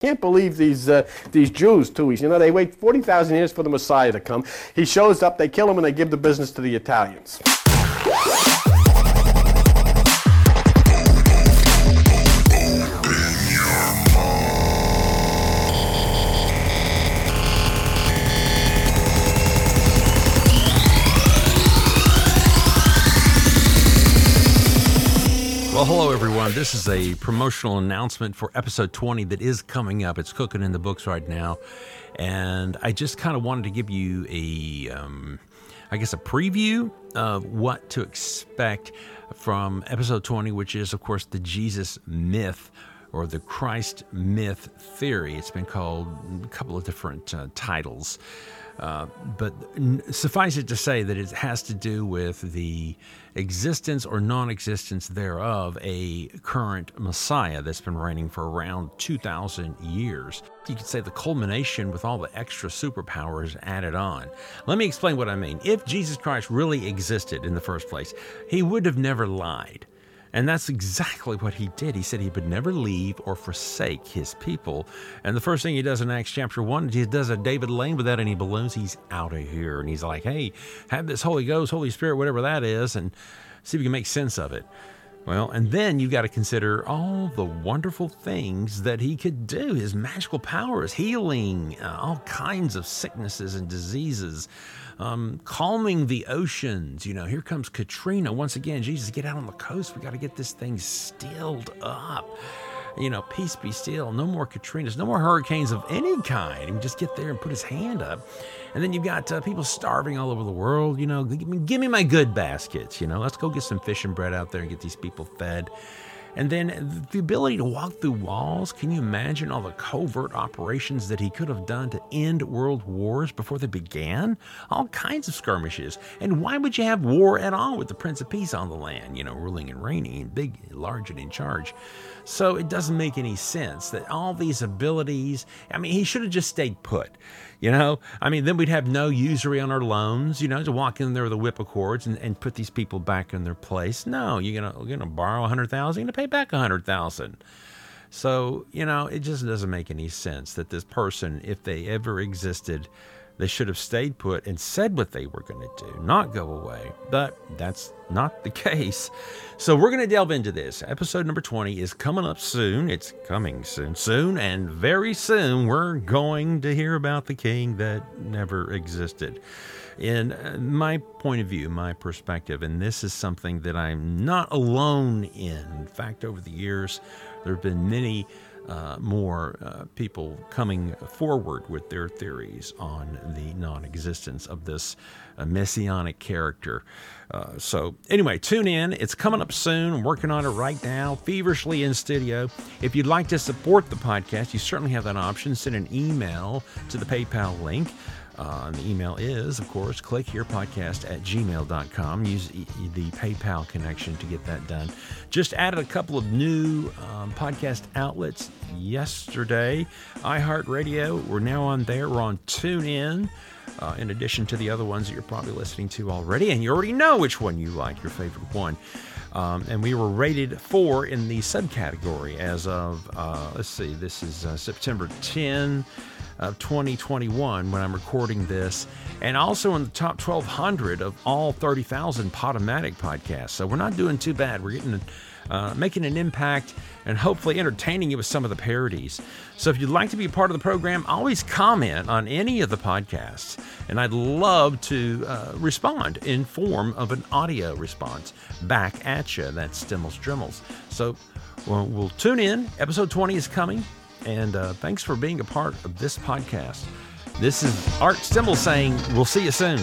Can't believe these uh, these Jews too. You know, they wait 40,000 years for the Messiah to come. He shows up, they kill him, and they give the business to the Italians. Well, hello, everyone. This is a promotional announcement for episode 20 that is coming up. It's cooking in the books right now. And I just kind of wanted to give you a, um, I guess, a preview of what to expect from episode 20, which is, of course, the Jesus myth or the Christ myth theory. It's been called a couple of different uh, titles. Uh, but suffice it to say that it has to do with the existence or non existence thereof a current Messiah that's been reigning for around 2,000 years. You could say the culmination with all the extra superpowers added on. Let me explain what I mean. If Jesus Christ really existed in the first place, he would have never lied. And that's exactly what he did. He said he would never leave or forsake his people. And the first thing he does in Acts chapter 1, he does a David Blaine without any balloons. He's out of here. And he's like, hey, have this Holy Ghost, Holy Spirit, whatever that is, and see if we can make sense of it. Well, and then you've got to consider all the wonderful things that he could do his magical powers, healing uh, all kinds of sicknesses and diseases, um, calming the oceans. You know, here comes Katrina. Once again, Jesus, get out on the coast. We got to get this thing stilled up. You know, peace be still. No more Katrinas, no more hurricanes of any kind. He just get there and put his hand up. And then you've got uh, people starving all over the world. You know, give me, give me my good baskets. You know, let's go get some fish and bread out there and get these people fed. And then the ability to walk through walls. Can you imagine all the covert operations that he could have done to end world wars before they began? All kinds of skirmishes. And why would you have war at all with the Prince of Peace on the land, you know, ruling and reigning, big, large, and in charge? So it doesn't make any sense that all these abilities, I mean, he should have just stayed put. You know, I mean, then we'd have no usury on our loans, you know, to walk in there with a whip of cords and, and put these people back in their place. No, you're going to you're gonna borrow a 100000 you're going to pay back a 100000 So, you know, it just doesn't make any sense that this person, if they ever existed, they should have stayed put and said what they were going to do, not go away. But that's not the case. So we're going to delve into this. Episode number 20 is coming up soon. It's coming soon, soon, and very soon we're going to hear about the king that never existed. In uh, my point of view, my perspective, and this is something that I'm not alone in. In fact, over the years, there have been many uh, more uh, people coming forward with their theories on the non existence of this uh, messianic character. Uh, so, anyway, tune in. It's coming up soon. I'm working on it right now, feverishly in studio. If you'd like to support the podcast, you certainly have that option. Send an email to the PayPal link. Uh, and the email is, of course, click here podcast at gmail.com. Use the PayPal connection to get that done. Just added a couple of new um, podcast outlets yesterday. iHeartRadio, we're now on there. We're on TuneIn. Uh, in addition to the other ones that you're probably listening to already, and you already know which one you like, your favorite one. Um, and we were rated four in the subcategory as of, uh, let's see, this is uh, September 10 of 2021 when I'm recording this, and also in the top 1,200 of all 30,000 Podomatic podcasts. So we're not doing too bad. We're getting uh, making an impact and hopefully entertaining you with some of the parodies. So if you'd like to be a part of the program, always comment on any of the podcasts, and I'd love to uh, respond in form of an audio response back at you. That's Stimmels Dremels. So well, we'll tune in. Episode 20 is coming. And uh, thanks for being a part of this podcast. This is Art Stimmel saying, we'll see you soon.